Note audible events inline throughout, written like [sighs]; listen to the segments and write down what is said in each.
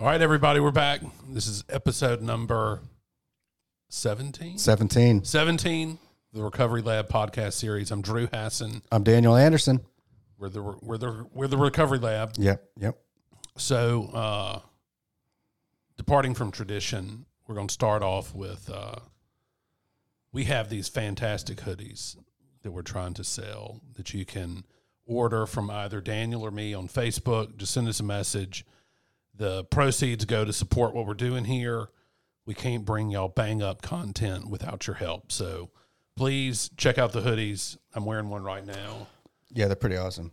All right, everybody, we're back. This is episode number 17. 17. 17, the Recovery Lab podcast series. I'm Drew Hassan. I'm Daniel Anderson. We're the we're the we're the Recovery Lab. Yep. Yep. So, uh, departing from tradition, we're going to start off with uh, we have these fantastic hoodies that we're trying to sell that you can order from either Daniel or me on Facebook. Just send us a message. The proceeds go to support what we're doing here. We can't bring y'all bang up content without your help. So please check out the hoodies. I'm wearing one right now. Yeah, they're pretty awesome.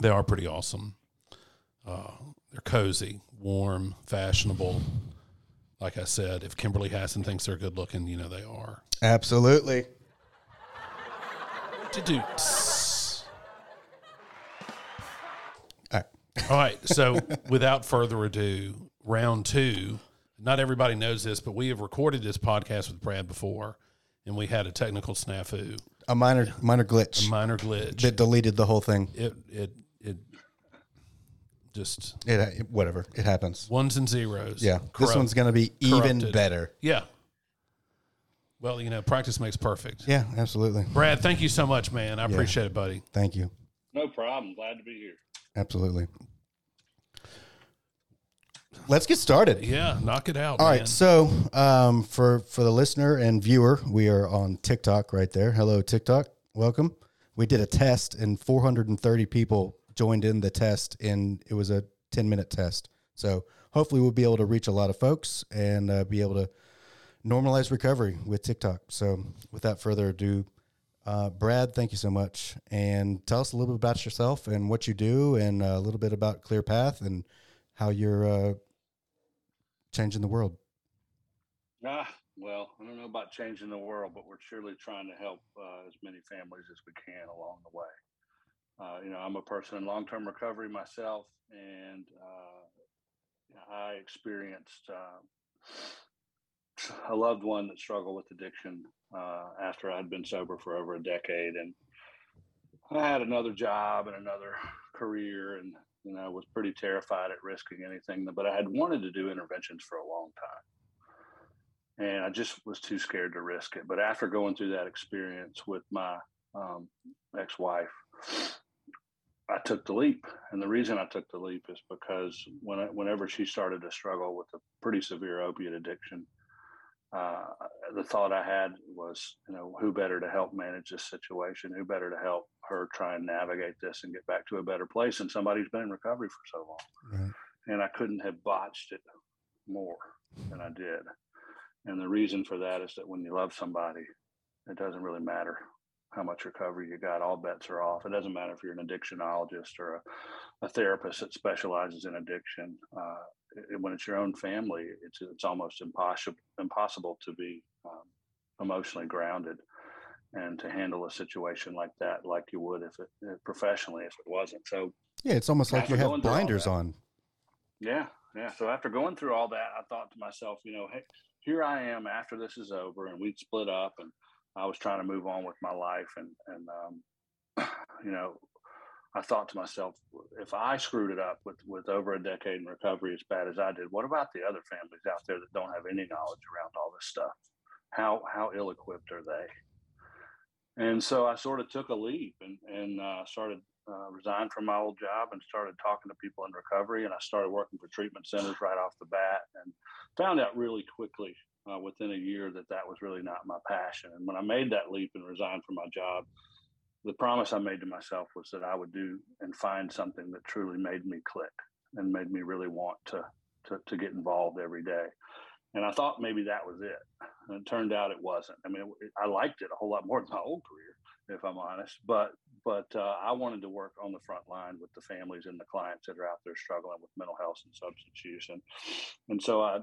They are pretty awesome. Uh, they're cozy, warm, fashionable. Like I said, if Kimberly Hassan thinks they're good looking, you know they are. Absolutely. All right. All right. So, without further ado, round two. Not everybody knows this, but we have recorded this podcast with Brad before, and we had a technical snafu, A minor minor glitch a minor glitch. that deleted the whole thing. It it it just It, uh, it whatever. It happens. ones and zeros. Yeah. This one's going to be even corrupted. better. Yeah. Well, you know, practice makes perfect. Yeah, absolutely. Brad, thank you so much, man. I Yeah. appreciate it, buddy. Thank you. No problem. Glad to be here. Absolutely. Let's get started. Yeah, knock it out. All man. right, so um, for for the listener and viewer, we are on TikTok right there. Hello, TikTok. Welcome. We did a test, and 430 people joined in the test, and it was a 10 minute test. So hopefully, we'll be able to reach a lot of folks and uh, be able to normalize recovery with TikTok. So without further ado, uh, Brad, thank you so much, and tell us a little bit about yourself and what you do, and uh, a little bit about Clear Path and how you're uh, changing the world. Ah, well, I don't know about changing the world, but we're surely trying to help uh, as many families as we can along the way. Uh, you know, I'm a person in long-term recovery myself, and uh, I experienced a loved one that struggled with addiction uh, after I'd been sober for over a decade, and I had another job and another career, and you know, was pretty terrified at risking anything. But I had wanted to do interventions for a long time, and I just was too scared to risk it. But after going through that experience with my um, ex-wife, I took the leap, and the reason I took the leap is because when I, whenever she started to struggle with a pretty severe opiate addiction, uh, the thought I had was, you know, who better to help manage this situation? Who better to help her try and navigate this and get back to a better place? And somebody who's been in recovery for so long, Right. and I couldn't have botched it more than I did. And the reason for that is that when you love somebody, it doesn't really matter how much recovery you got. All bets are off. It doesn't matter if you're an addictionologist or a, a therapist that specializes in addiction. Uh, when it's your own family, it's it's almost impossible impossible to be um, emotionally grounded and to handle a situation like that like you would if it professionally if it wasn't. So Yeah, it's almost like you have going through all blinders on. yeah, yeah. So after going through all that, I thought to myself, you know, hey, here I am after this is over, and we'd split up, and I was trying to move on with my life, and and um, [clears throat] you know, I thought to myself, if I screwed it up with with over a decade in recovery as bad as I did, what about the other families out there that don't have any knowledge around all this stuff? How how ill equipped are they? And so I sort of took a leap and and uh, started uh, resigned from my old job and started talking to people in recovery. And I started working for treatment centers right off the bat and found out really quickly uh, within a year that that was really not my passion. And when I made that leap and resigned from my job, the promise I made to myself was that I would do and find something that truly made me click and made me really want to, to, to get involved every day. And I thought maybe that was it. And it turned out it wasn't. I mean, it, I liked it a whole lot more than my old career, if I'm honest. But but uh, I wanted to work on the front line with the families and the clients that are out there struggling with mental health and substance use. And and so I,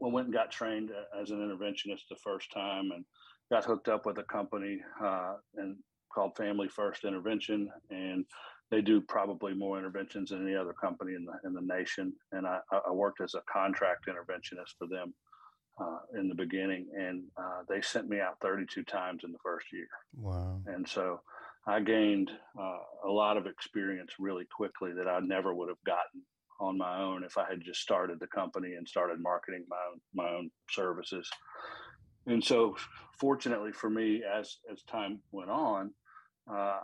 went and got trained as an interventionist the first time, and got hooked up with a company uh, and called Family First Intervention, and they do probably more interventions than any other company in the in the nation. And I, I worked as a contract interventionist for them uh, in the beginning, and uh, they sent me out 32 times in the first year. Wow. And so I gained uh, a lot of experience really quickly that I never would have gotten on my own if I had just started the company and started marketing my own, my own services. And so, fortunately for me, as as time went on, uh,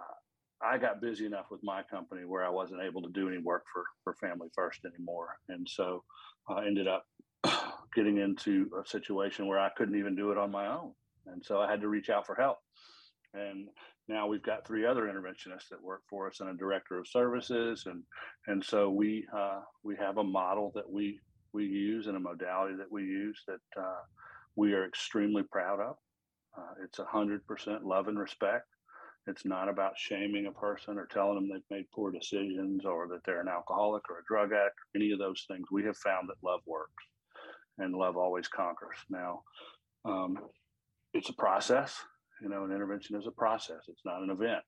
I got busy enough with my company where I wasn't able to do any work for for Family First anymore, and so I ended up [coughs] getting into a situation where I couldn't even do it on my own, and so I had to reach out for help. And now we've got three other interventionists that work for us and a director of services, and and so we uh, we have a model that we we use and a modality that we use that uh, we are extremely proud of. Uh, it's a hundred percent love and respect it's not about shaming a person or telling them they've made poor decisions or that they're an alcoholic or a drug addict or any of those things. We have found that love works and love always conquers. Now, um, it's a process. You know, an intervention is a process, it's not an event.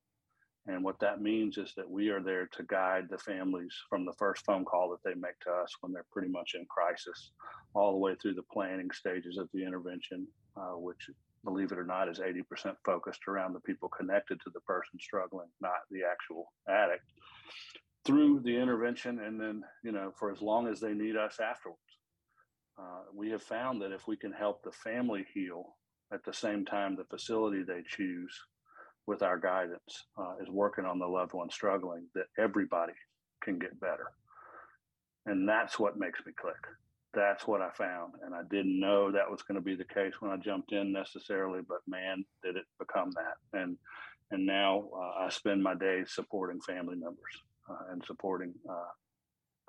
And what that means is that we are there to guide the families from the first phone call that they make to us when they're pretty much in crisis, all the way through the planning stages of the intervention, uh, which believe it or not, is 80% focused around the people connected to the person struggling, not the actual addict, through the intervention and then, you know, for as long as they need us afterwards. Uh, we have found that if we can help the family heal at the same time the facility they choose with our guidance uh, is working on the loved one struggling, that everybody can get better. And that's what makes me click that's what I found. And I didn't know that was going to be the case when I jumped in necessarily, but man, did it become that. And and now uh, I spend my days supporting family members uh, and supporting uh,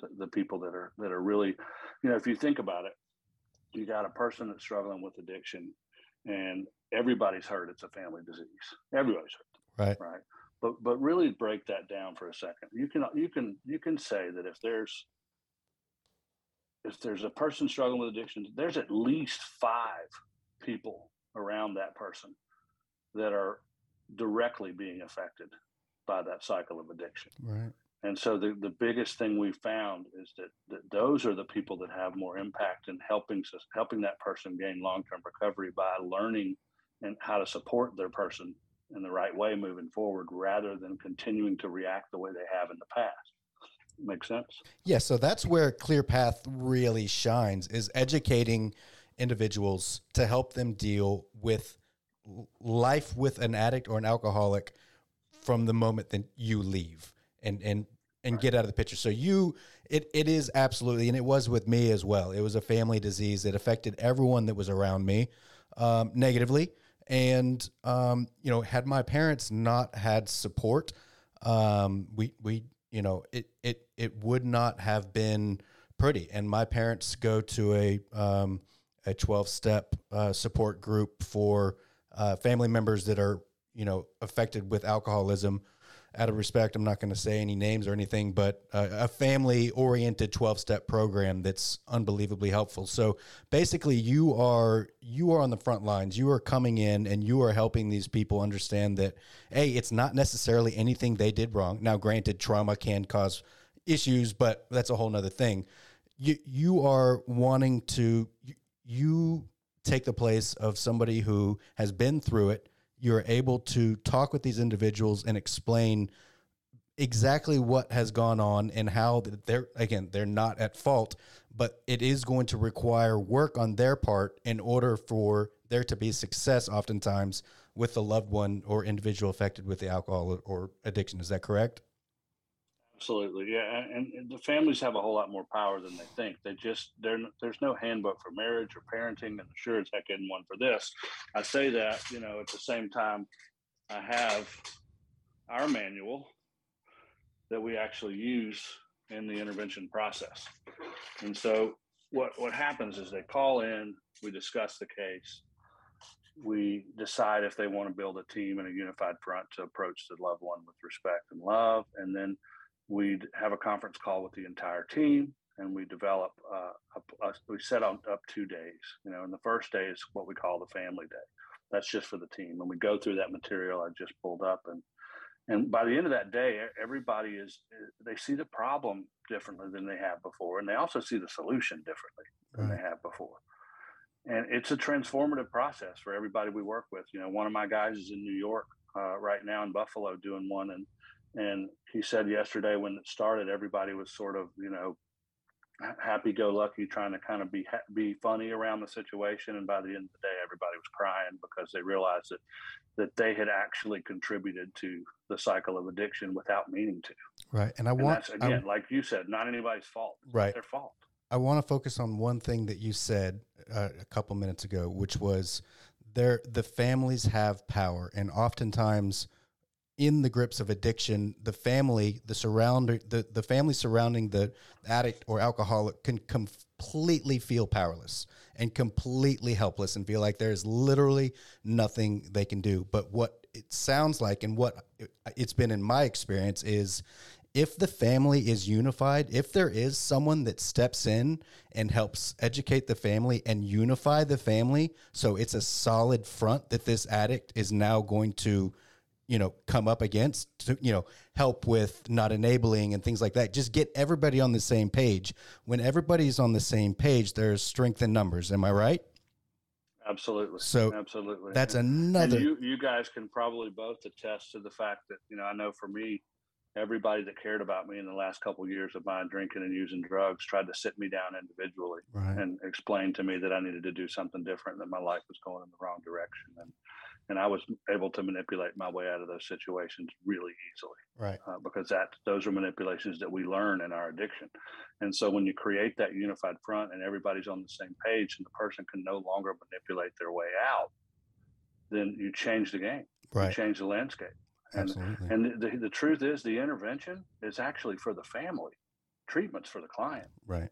the, the, people that are that are really, you know, if you think about it, you got a person that's struggling with addiction, and everybody's heard it's a family disease. Everybody's heard, right? Right. But but really break that down for a second. You can you can you can say that if there's if there's a person struggling with addiction, there's at least five people around that person that are directly being affected by that cycle of addiction. Right. And so the, the biggest thing we found is that, that those are the people that have more impact in helping helping that person gain long-term recovery by learning and how to support their person in the right way moving forward rather than continuing to react the way they have in the past. Make sense? Yeah, so that's where Clear Path really shines is educating individuals to help them deal with life with an addict or an alcoholic from the moment that you leave and and and right. get out of the picture. So you it it is absolutely and it was with me as well. It was a family disease that affected everyone that was around me um, negatively and um, you know had my parents not had support um, we we you know, it it it would not have been pretty. And my parents go to a um, a twelve step uh, support group for uh, family members that are you know affected with alcoholism out of respect, I'm not going to say any names or anything, but uh, a family oriented 12 step program that's unbelievably helpful. So basically you are, you are on the front lines. You are coming in and you are helping these people understand that, Hey, it's not necessarily anything they did wrong. Now, granted, trauma can cause issues, but that's a whole nother thing. You, you are wanting to, you take the place of somebody who has been through it, you're able to talk with these individuals and explain exactly what has gone on and how they're again they're not at fault but it is going to require work on their part in order for there to be success oftentimes with the loved one or individual affected with the alcohol or addiction. Is that correct Absolutely, yeah, and, and, the families have a whole lot more power than they think. They just there's no handbook for marriage or parenting, and sure as heck isn't one for this. I say that you know at the same time, I have our manual that we actually use in the intervention process, and so what what happens is they call in, we discuss the case, we decide if they want to build a team and a unified front to approach the loved one with respect and love, and then we'd have a conference call with the entire team and we develop uh, a, a, we set on up two days you know and the first day is what we call the family day. That's just for the team. And we go through that material i just pulled up and and by the end of that day everybody is they see the problem differently than they have before and they also see the solution differently than right. they have before. And it's a transformative process for everybody we work with. You know one of my guys is in new york uh, right now in buffalo doing one and and he said yesterday when it started, everybody was sort of, you know, happy go lucky, trying to kind of be be funny around the situation. And by the end of the day, everybody was crying because they realized that that they had actually contributed to the cycle of addiction without meaning to. Right, and I and want again, I, like you said, not anybody's fault. right, their fault. I want to focus on one thing that you said uh, a couple minutes ago, which was there the families have power, and oftentimes in the grips of addiction, the family, the surrounding, the, the family surrounding the addict or alcoholic can completely feel powerless and completely helpless and feel like there's literally nothing they can do. But what it sounds like and what it's been in my experience is if the family is unified, if there is someone that steps in and helps educate the family and unify the family, so it's a solid front that this addict is now going to you know come up against to you know help with not enabling and things like that. Just get everybody on the same page. When everybody's on the same page there's strength in numbers. Am i right? Absolutely. So absolutely. that's another and you, you guys can probably both attest to the fact that you know i know for me everybody that cared about me in the last couple of years of my drinking and using drugs tried to sit me down individually right. and explain to me that I needed to do something different, that my life was going in the wrong direction. And and I was able to manipulate my way out of those situations really easily. Right. Uh, because that those are manipulations that we learn in our addiction. And so when you create that unified front and everybody's on the same page and the person can no longer manipulate their way out, then you change the game. Right. You change the landscape. And, Absolutely. and the, the truth is the intervention is actually for the family. Treatment's for the client. Right.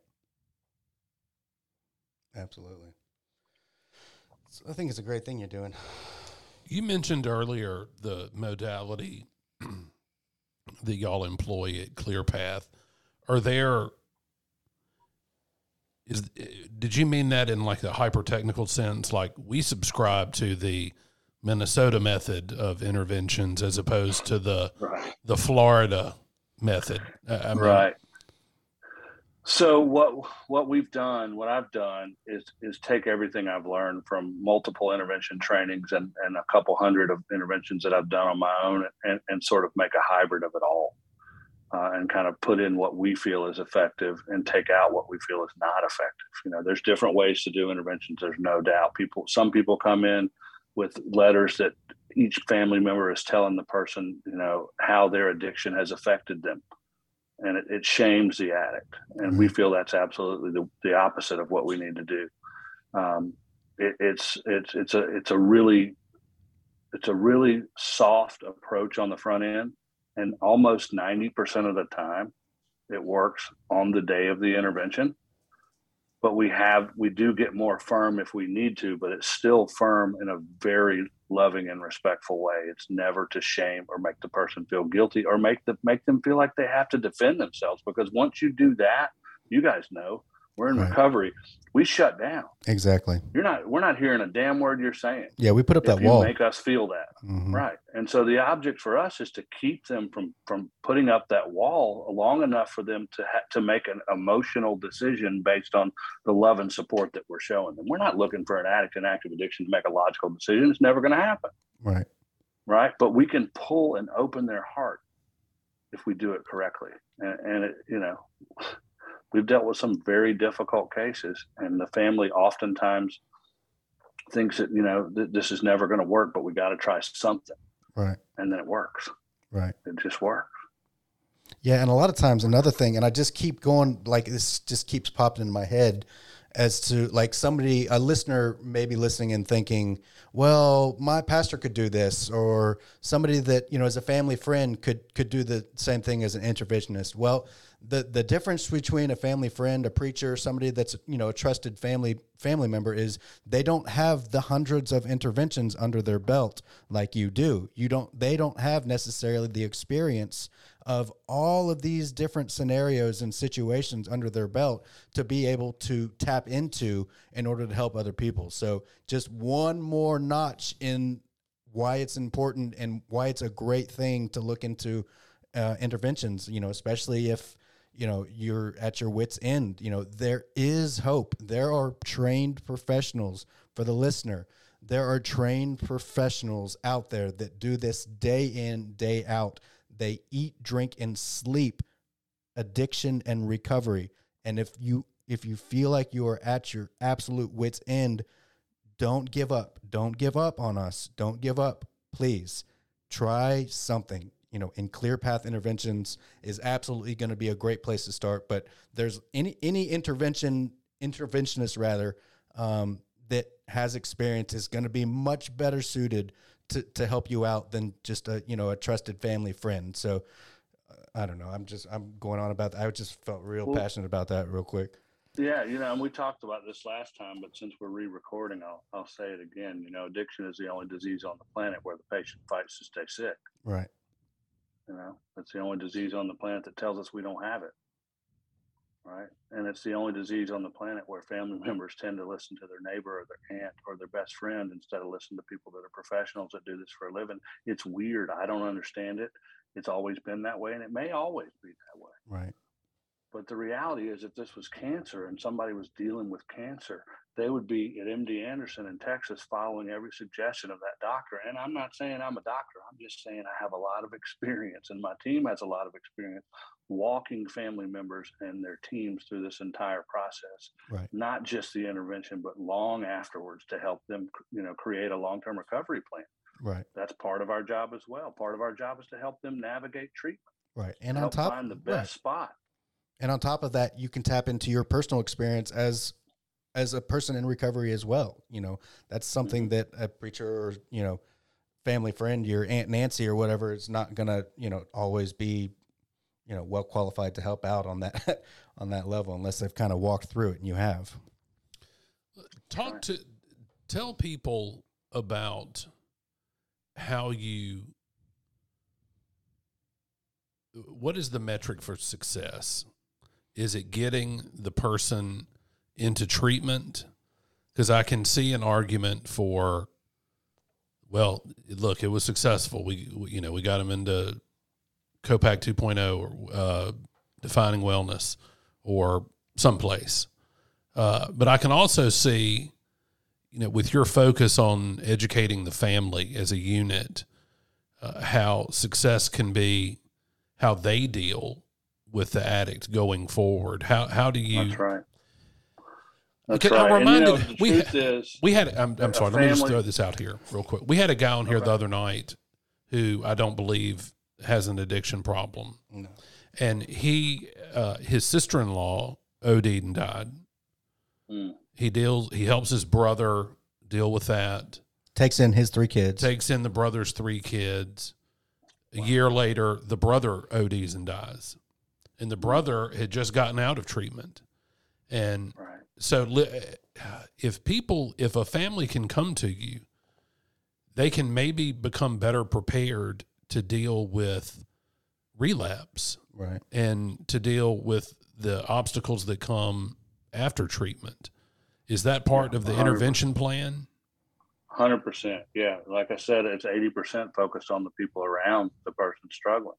Absolutely. So I think it's a great thing you're doing. You mentioned earlier the modality [clears throat] that y'all employ at ClearPath. Are there is did you mean that in like a hyper technical sense? Like we subscribe to the Minnesota method of interventions as opposed to the right. the Florida method. I mean, right. So what what we've done, what I've done is is take everything I've learned from multiple intervention trainings and, and a couple hundred of interventions that I've done on my own and, and sort of make a hybrid of it all. Uh, and kind of put in what we feel is effective and take out what we feel is not effective. You know, there's different ways to do interventions. There's no doubt. People, some people come in with letters that each family member is telling the person, you know, how their addiction has affected them and it, it shames the addict. And mm-hmm. we feel that's absolutely the, the opposite of what we need to do. Um, it, it's it's it's a it's a really it's a really soft approach on the front end, and almost ninety percent of the time, it works on the day of the intervention. But we have we do get more firm if we need to, but it's still firm in a very loving and respectful way. It's never to shame or make the person feel guilty or make the make them feel like they have to defend themselves. Because once you do that, you guys know we're in right. recovery. We shut down. Exactly. You're not. We're not hearing a damn word you're saying. Yeah, we put up that wall. Make us feel that. Mm-hmm. Right. And so the object for us is to keep them from from putting up that wall long enough for them to ha- to make an emotional decision based on the love and support that we're showing them. We're not looking for an addict in active addiction to make a logical decision. It's never going to happen. Right. Right. But we can pull and open their heart if we do it correctly. And, and it, you know we've dealt with some very difficult cases, and the family oftentimes thinks that you know th- this is never going to work, but we got to try something. Right. And then it works. Right. It just works. Yeah, and a lot of times another thing, and I just keep going like this just keeps popping in my head as to like somebody a listener maybe listening and thinking well my pastor could do this or somebody that you know as a family friend could could do the same thing as an interventionist well the the difference between a family friend, a preacher, somebody that's you know a trusted family family member is they don't have the hundreds of interventions under their belt like you do. You don't they don't have necessarily the experience of all of these different scenarios and situations under their belt to be able to tap into in order to help other people. So just one more notch in why it's important and why it's a great thing to look into uh, interventions, you know, especially if you know you're at your wits end. You know there is hope. There are trained professionals for the listener. There are trained professionals out there that do this day in day out they eat drink and sleep addiction and recovery And if you if you feel like you are at your absolute wits end, don't give up. Don't give up on us. Don't give up. Please try something. You know, in Clear Path Interventions is absolutely going to be a great place to start. But there's any any intervention interventionist rather um, that has experience is going to be much better suited to, to help you out than just a you know a trusted family friend. So uh, I don't know. I'm just I'm going on about that. I just felt real Well- passionate about that real quick. Yeah, you know, and we talked about this last time, but since we're re-recording, I'll I'll say it again. You know, addiction is the only disease on the planet where the patient fights to stay sick. Right. You know, it's the only disease on the planet that tells us we don't have it. Right. And it's the only disease on the planet where family [laughs] members tend to listen to their neighbor or their aunt or their best friend instead of listening to people that are professionals that do this for a living. It's weird. I don't understand it. It's always been that way and it may always be that way. Right. But the reality is, if this was cancer and somebody was dealing with cancer, they would be at MD Anderson in Texas following every suggestion of that doctor. And I'm not saying I'm a doctor, I'm just saying I have a lot of experience, and my team has a lot of experience walking family members and their teams through this entire process, Right. not just the intervention, but long afterwards to help them, you know, create a long term recovery plan. Right. That's part of our job as well. Part of our job is to help them navigate treatment, Right. And on top find the right. best spot. And on top of that, you can tap into your personal experience as as a person in recovery as well. You know, that's something mm-hmm. that a preacher or, you know, family friend, your Aunt Nancy or whatever is not gonna, you know, always be, you know, well qualified to help out on that [laughs] on that level unless they've kind of walked through it and you have. Talk to tell people about how you what is the metric for success? Is it getting the person into treatment? Because I can see an argument for, well, look, it was successful. We, we you know, we got them into COPAC 2.0 or uh, defining wellness or someplace. Uh, but I can also see, you know, with your focus on educating the family as a unit, uh, how success can be, how they deal with the addict going forward. How how do you? Right. That's Okay, I'm right. And, you know, reminded- we truth ha- We had, I'm, I'm A sorry, let me just throw this out here real quick. We had a guy on here the other night who I don't believe has an addiction problem. No. And he, uh, his sister in law OD'd and died. Mm, He deals, he helps his brother deal with that, Takes in his three kids. takes in the brother's three kids. A year later, the brother ODs and dies. And the brother had just gotten out of treatment. And right. So uh, if people if a family can come to you they can maybe become better prepared to deal with relapse right. and to deal with the obstacles that come after treatment is that part Yeah, of the 100%. intervention plan Hundred percent. Yeah. Like I said, it's eighty percent focused on the people around the person struggling.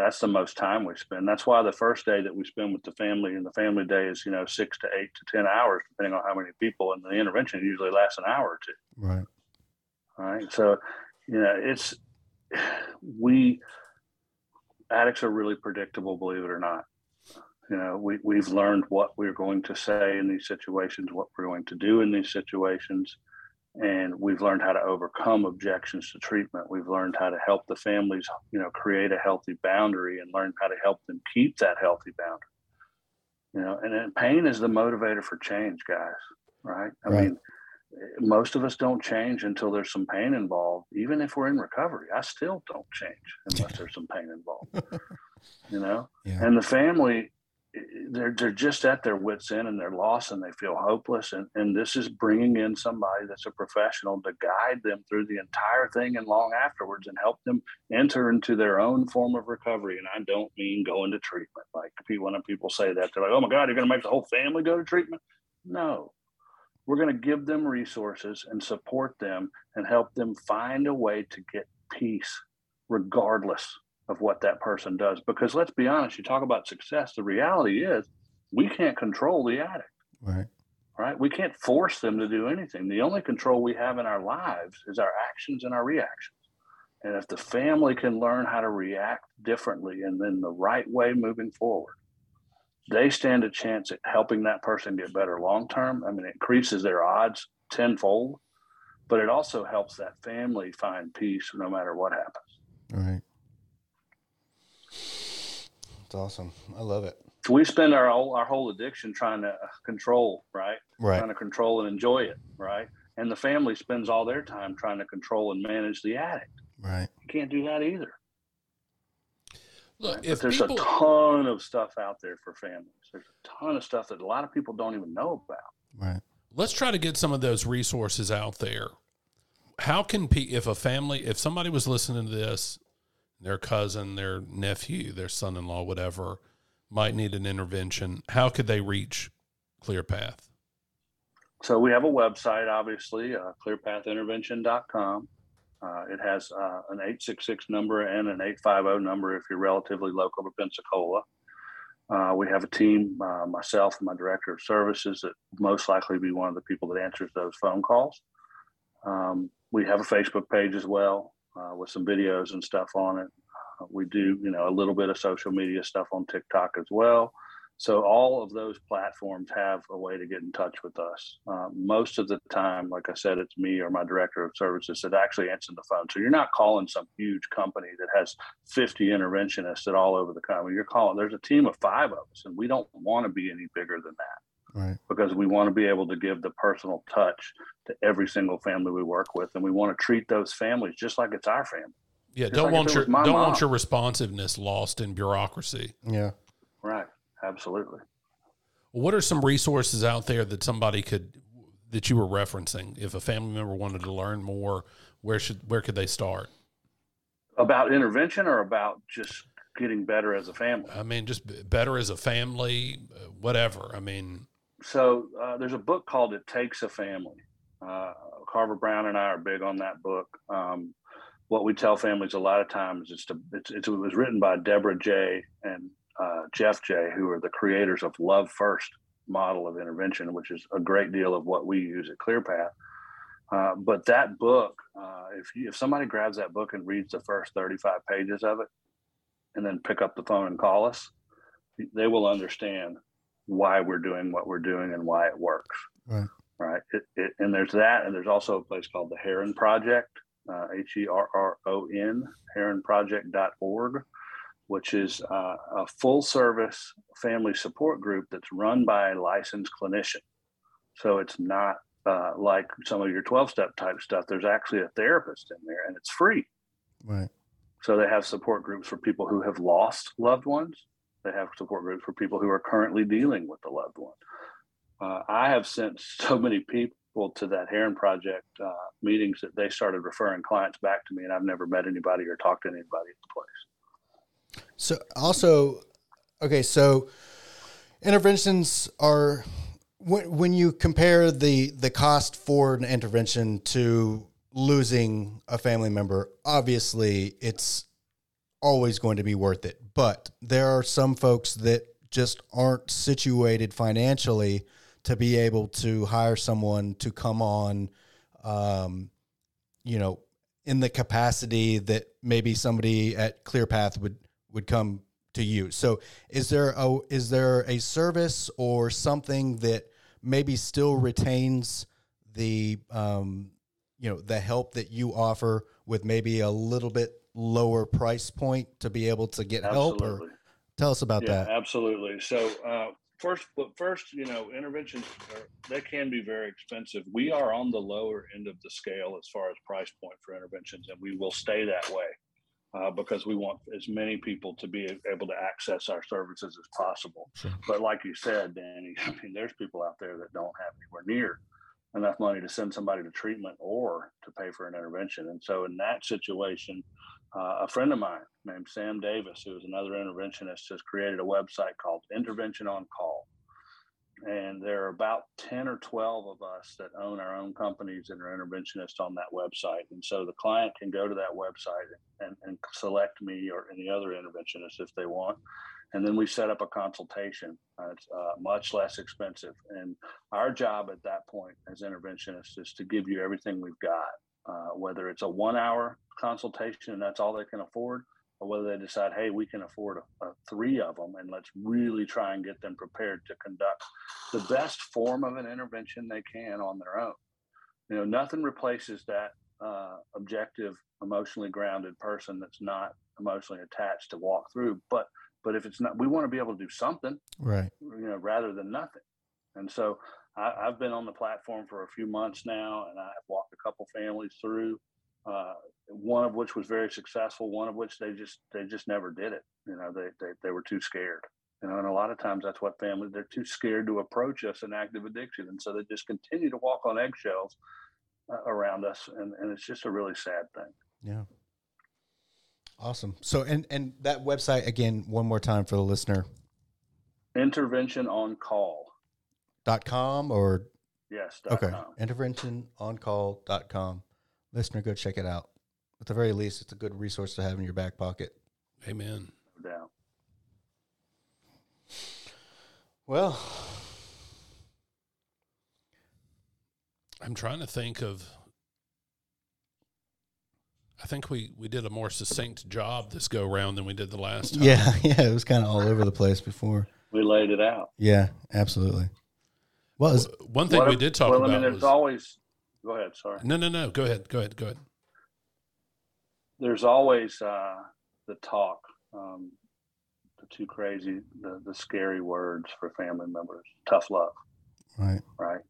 That's the most time we spend. That's why the first day that we spend with the family and the family day is, you know, six to eight to ten hours, depending on how many people. And the intervention usually lasts an hour or two. Right. All right. So, you know, it's we addicts are really predictable, believe it or not. You know, we, we've learned what we're going to say in these situations, what we're going to do in these situations, and we've learned how to overcome objections to treatment. We've learned how to help the families, you know, create a healthy boundary and learn how to help them keep that healthy boundary. You know, and pain is the motivator for change, guys. Right? I Right. mean, most of us don't change until there's some pain involved. Even if we're in recovery, I still don't change unless [laughs] there's some pain involved. [laughs] you know, Yeah. and the family, they're they're just at their wits end and they're lost and they feel hopeless. And and this is bringing in somebody that's a professional to guide them through the entire thing and long afterwards and help them enter into their own form of recovery. And I don't mean going to treatment. Like when people say that, they're like, "Oh my God, you're going to make the whole family go to treatment?" No, we're going to give them resources and support them and help them find a way to get peace regardless of what that person does because let's be honest you talk about success the reality is we can't control the addict Right. right we can't force them to do anything the only control we have in our lives is our actions and our reactions and if the family can learn how to react differently and then the right way moving forward they stand a chance at helping that person get better long term. I mean, it increases their odds tenfold, but it also helps that family find peace no matter what happens. Right. It's awesome. I love it. We spend our whole, our whole addiction trying to uh, control, right? Right. Trying to control and enjoy it, right? And the family spends all their time trying to control and manage the addict. Right. You can't do that either. Look, But if there's people, a ton of stuff out there for families. There's a ton of stuff that a lot of people don't even know about. Right. let's try to get some of those resources out there. How can pe- if a family, if somebody was listening to this, their cousin, their nephew, their son-in-law, whatever, might need an intervention, how could they reach ClearPath? So we have a website, obviously, uh, clearpathintervention.com. Uh, it has uh, an 866 number and an 850 number if you're relatively local to Pensacola. Uh, we have a team, uh, myself and my director of services, that most likely be one of the people that answers those phone calls. Um, we have a Facebook page as well uh, with some videos and stuff on it. Uh, we do, you know, a little bit of social media stuff on TikTok as well. So all of those platforms have a way to get in touch with us. Uh, most of the time, like I said, it's me or my director of services that actually answer the phone. So you're not calling some huge company that has 50 interventionists that all over the country. You're calling. There's a team of five of us, and we don't want to be any bigger than that Right. because we want to be able to give the personal touch to every single family we work with, and we want to treat those families just like it's our family. Yeah, Just don't like want your don't mom. want your responsiveness lost in bureaucracy. Yeah. Right. Absolutely. What are some resources out there that somebody could that you were referencing? If a family member wanted to learn more, where should where could they start? About intervention or about just getting better as a family. I mean, just better as a family, uh, whatever. I mean, so uh, there's a book called It Takes a Family. Uh, Carver Brown and I are big on that book. Um, what we tell families a lot of times is to, it's, it's, it was written by Deborah Jay and uh, Jeff Jay, who are the creators of Love First model of intervention, which is a great deal of what we use at ClearPath. Uh, but that book, uh, if you, if somebody grabs that book and reads the first 35 pages of it, and then pick up the phone and call us, they will understand why we're doing what we're doing and why it works. Right. Right. It, it, and there's that, and there's also a place called the Herren Project, uh, H E R R O N, herrenproject.org, which is uh, a full service family support group that's run by a licensed clinician. So it's not uh, like some of your 12 step type stuff. There's actually a therapist in there, and it's free. Right. So they have support groups for people who have lost loved ones. They have support groups for people who are currently dealing with a loved one. Uh, I have sent so many people to that Herren Project uh, meetings that they started referring clients back to me, and I've never met anybody or talked to anybody at the place. So also, okay, so interventions are when when you compare the the cost for an intervention to losing a family member, obviously it's always going to be worth it. But there are some folks that just aren't situated financially to be able to hire someone to come on, um, you know, in the capacity that maybe somebody at ClearPath would would come to you. So, is there a is there a service or something that maybe still retains the um, you know the help that you offer with maybe a little bit lower price point to be able to get help? Or tell us about yeah, that. absolutely. So uh, first, but first, you know, interventions are, they can be very expensive. We are on the lower end of the scale as far as price point for interventions, and we will stay that way uh, because we want as many people to be able to access our services as possible. Sure. But like you said, Danny, [laughs] I mean, there's people out there that don't have anywhere near enough money to send somebody to treatment or to pay for an intervention. And so, in that situation, uh, a friend of mine named Sam Davis, who is another interventionist, has created a website called Intervention on Call. And there are about 10 or 12 of us that own our own companies and are interventionists on that website. And so the client can go to that website and, and select me or any other interventionist if they want. And then we set up a consultation. Uh, it's uh, much less expensive. And our job at that point as interventionists is to give you everything we've got, uh, whether it's a one hour consultation and that's all they can afford, or whether they decide, hey, we can afford a, a three of them, and let's really try and get them prepared to conduct the best form of an intervention they can on their own. You know, nothing replaces that uh, objective, emotionally grounded person that's not emotionally attached to walk through. But but if it's not, we want to be able to do something, right? You know, rather than nothing. And so I, have been on the platform for a few months now, and I've walked a couple families through. Uh, one of which was very successful, one of which they just they just never did it. You know, they they, they were too scared. You know, and a lot of times that's what families they're too scared to approach us in active addiction, and so they just continue to walk on eggshells uh, around us, and, and it's just a really sad thing. Yeah. Awesome. So, and and that website again, one more time for the listener. Intervention on call. Dot com or yes. okay. Dot com. Listener, go check it out. At the very least, it's a good resource to have in your back pocket. Amen. No doubt. Well, I'm trying to think of. I think we we did a more succinct job this go round than we did the last time. Yeah, [laughs] yeah, it was kind of all over the place before. We laid it out. Yeah, absolutely. Well, one thing we did talk well, about. I mean, there's was, always. Go ahead. Sorry. No, no, no. Go ahead. Go ahead. Go ahead. There's always uh, the talk, um, the too crazy, the the scary words for family members. Tough love. Right. Right.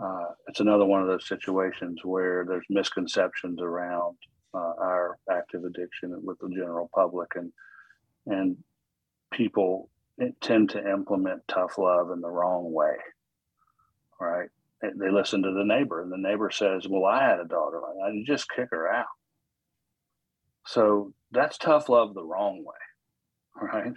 Uh, it's another one of those situations where there's misconceptions around uh, our active addiction with the general public, and and people tend to implement tough love in the wrong way. Right? They listen to the neighbor, and the neighbor says, "Well, I had a daughter like that. You just kick her out." So that's tough love the wrong way, [laughs] right?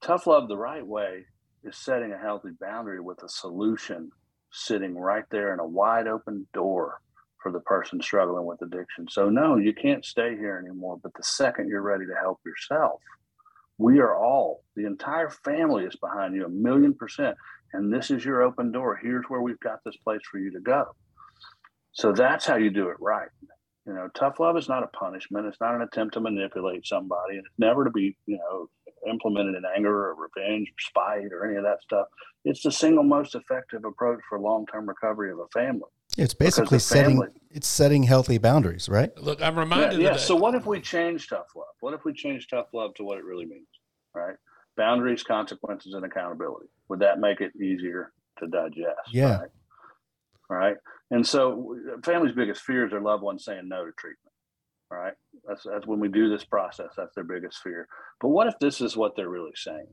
Tough love the right way is setting a healthy boundary with a solution sitting right there in a wide open door for the person struggling with addiction. So, no, you can't stay here anymore. But the second you're ready to help yourself, we are all, the entire family is behind you a million percent. And this is your open door. Here's where we've got this place for you to go. So that's how you do it right. You know, tough love is not a punishment. It's not an attempt to manipulate somebody. And it's never to be, you know, implemented in anger or revenge or spite or any of that stuff. It's the single most effective approach for long term recovery of a family. It's basically setting family, it's setting healthy boundaries, right? Look, I'm reminded. Yeah. yeah. So what if we change tough love? What if we change tough love to what it really means? Right? Boundaries, consequences, and accountability. Would that make it easier to digest? Yeah. Right. right? And so, family's biggest fears are loved ones saying no to treatment. Right? That's that's when we do this process. That's their biggest fear. But what if this is what they're really saying?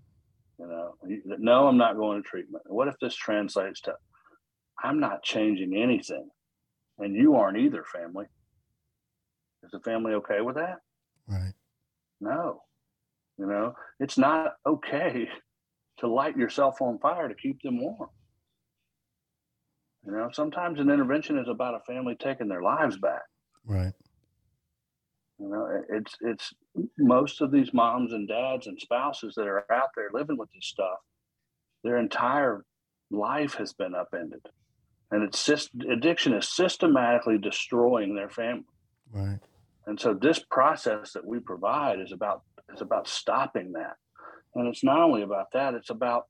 You know, no, I'm not going to treatment. What if this translates to I'm not changing anything, and you aren't either, family? Is the family okay with that? Right. No. You know, it's not okay [laughs] to light yourself on fire to keep them warm. You know, sometimes an intervention is about a family taking their lives back. Right. You know, it's it's most of these moms and dads and spouses that are out there living with this stuff. Their entire life has been upended, and it's just addiction is systematically destroying their family. Right. And so this process that we provide is about is about stopping that, and it's not only about that; it's about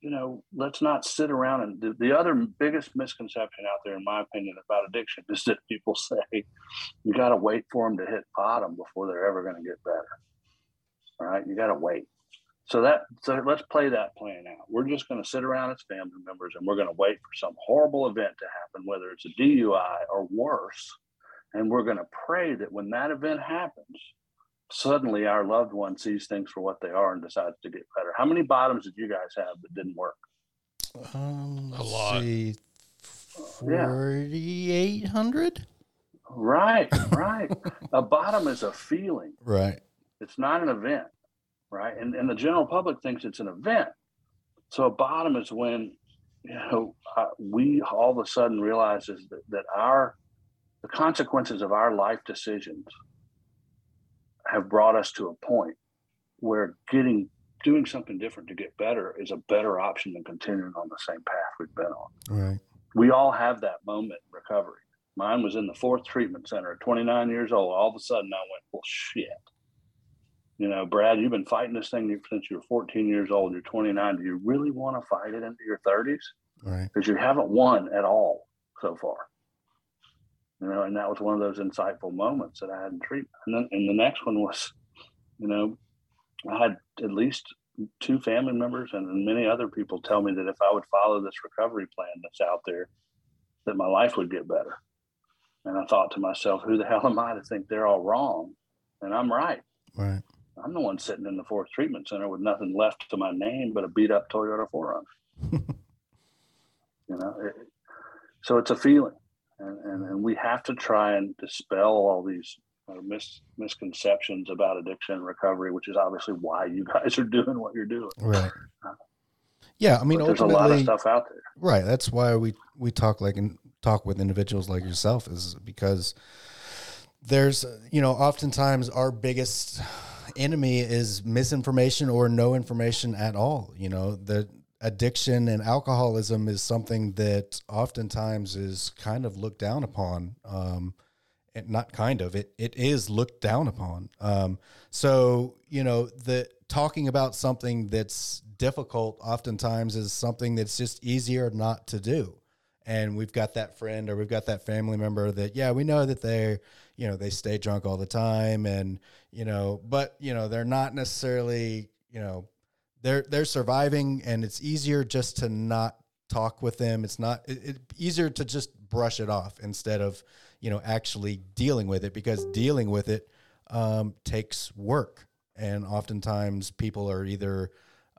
you know, let's not sit around and the, the, other biggest misconception out there, in my opinion, about addiction is that people [laughs] say you got to wait for them to hit bottom before they're ever going to get better. All right, you got to wait. So that so let's play that plan out. We're just going to sit around as family members and we're going to wait for some horrible event to happen, whether it's a DUI or worse, and we're going to pray that when that event happens, suddenly our loved one sees things for what they are and decides to get better. How many bottoms did you guys have that didn't work? Um, a lot. Forty-eight hundred. Right, [laughs] right. a bottom is a feeling. Right. It's not an event. Right. And and the general public thinks it's an event. So a bottom is when you know uh, we all of a sudden realizes that, that our the consequences of our life decisions have brought us to a point where getting doing something different to get better is a better option than continuing on the same path we've been on. Right. We all have that moment in recovery. Mine was in the fourth treatment center at 29 years old. All of a sudden, I went, well, shit. you know, Brad, you've been fighting this thing since you were 14 years old. You're 29. Do you really want to fight it into your 30s? Right. Because you haven't won at all so far. You know, and that was one of those insightful moments that I had in treatment. And then, and the next one was, you know, I had at least two family members and many other people tell me that if I would follow this recovery plan that's out there, that my life would get better. And I thought to myself, who the hell am I to think they're all wrong? And I'm right. Right. I'm the one sitting in the fourth treatment center with nothing left to my name but a beat up Toyota 4Runner. [laughs] you know, it, so it's a feeling, and, and, and we have to try and dispel all these uh, mis, misconceptions about addiction and recovery, which is obviously why you guys are doing what you're doing. Right. Yeah, I mean, there's a lot of stuff out there. Right. That's why we we talk like and talk with individuals like yourself is because there's you know oftentimes our biggest enemy is misinformation or no information at all. You know, the addiction and alcoholism is something that oftentimes is kind of looked down upon. Um, and not kind of it it is looked down upon. Um, so you know the talking about something that's difficult oftentimes is something that's just easier not to do and we've got that friend or we've got that family member that yeah we know that they you know they stay drunk all the time and you know but you know they're not necessarily you know they're they're surviving and it's easier just to not talk with them. It's not it, it easier to just brush it off instead of you know actually dealing with it because dealing with it um, takes work. And oftentimes people are either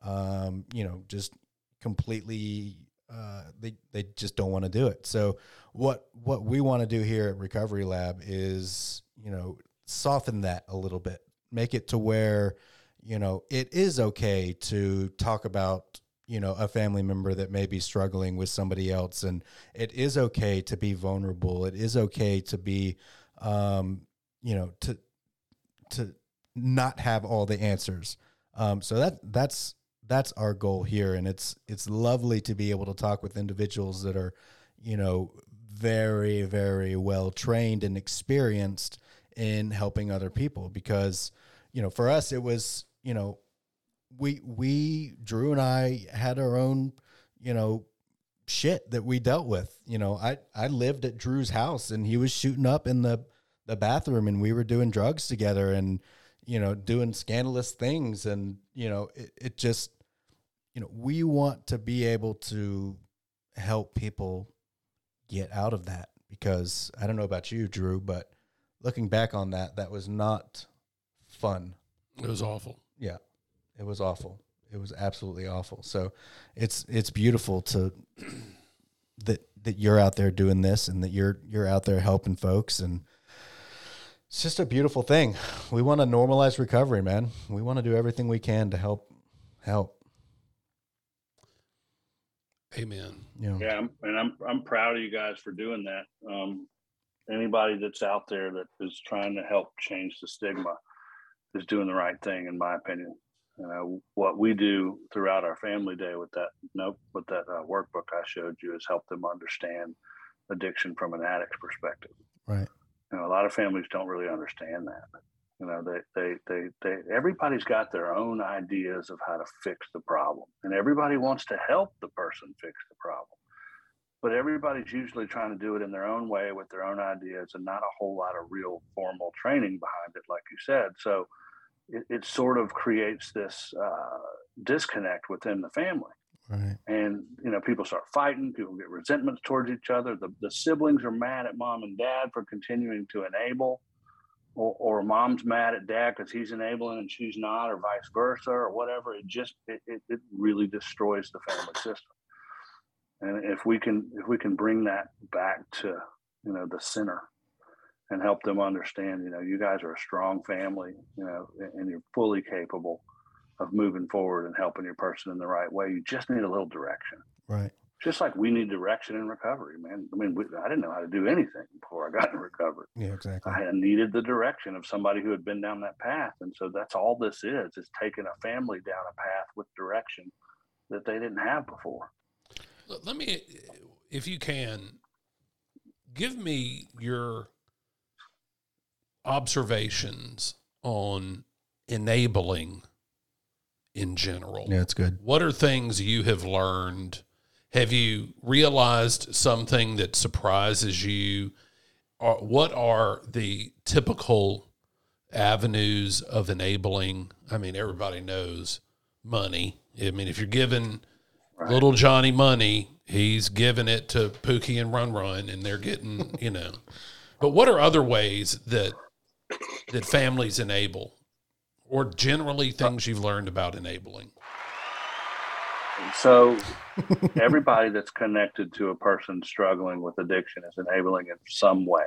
um, you know just completely uh, they they just don't want to do it. So what what we want to do here at Recovery Lab is you know soften that a little bit, make it to where you know it is okay to talk about you know a family member that may be struggling with somebody else, and it is okay to be vulnerable. It is okay to be um, you know to to not have all the answers. Um, so that that's that's our goal here and it's it's lovely to be able to talk with individuals that are you know very very well trained and experienced in helping other people because you know for us it was you know we we Drew and I had our own you know shit that we dealt with you know I I lived at Drew's house and he was shooting up in the the bathroom and we were doing drugs together and you know doing scandalous things and you know it, it just you know, we want to be able to help people get out of that because I don't know about you, Drew, but looking back on that, that was not fun. It was awful. Yeah, it was awful. It was absolutely awful. So it's it's beautiful to [clears throat] that that you're out there doing this and that you're you're out there helping folks and it's just a beautiful thing. We want to normalize recovery, man. We want to do everything we can to help help. Amen. Yeah. Yeah. And I'm, I'm proud of you guys for doing that. Um, anybody that's out there that is trying to help change the stigma is doing the right thing, in my opinion. You know, what we do throughout our family day with that nope, with that uh, workbook I showed you is help them understand addiction from an addict's perspective. Right. You know, a lot of families don't really understand that. You know, they, they, they, they, everybody's got their own ideas of how to fix the problem, and everybody wants to help the person fix the problem. But everybody's usually trying to do it in their own way with their own ideas and not a whole lot of real formal training behind it, like you said. So it, it sort of creates this uh, disconnect within the family. Right. And you know, people start fighting. People get resentments towards each other. The, the siblings are mad at mom and dad for continuing to enable or, or mom's mad at dad because he's enabling and she's not, or vice versa, or whatever. It just it, it, it really destroys the family system. And if we can if we can bring that back to you know the center and help them understand, you know, you guys are a strong family, you know, and you're fully capable of moving forward and helping your person in the right way. You just need a little direction. Right just like we need direction in recovery, man. I mean, we, I didn't know how to do anything before I got in recovery. Yeah, exactly. I needed the direction of somebody who had been down that path, and so that's all this is: is taking a family down a path with direction that they didn't have before. Let me, if you can, give me your observations on enabling in general? Yeah, it's good. What are things you have learned? Have you realized something that surprises you? Or what are the typical avenues of enabling? I mean, everybody knows money. I mean, if you're giving Right. little Johnny money, he's giving it to Pookie and Run Run, and they're getting, [laughs] you know. But what are other ways that that families enable, or generally things you've learned about enabling? So everybody that's connected to a person struggling with addiction is enabling in some way,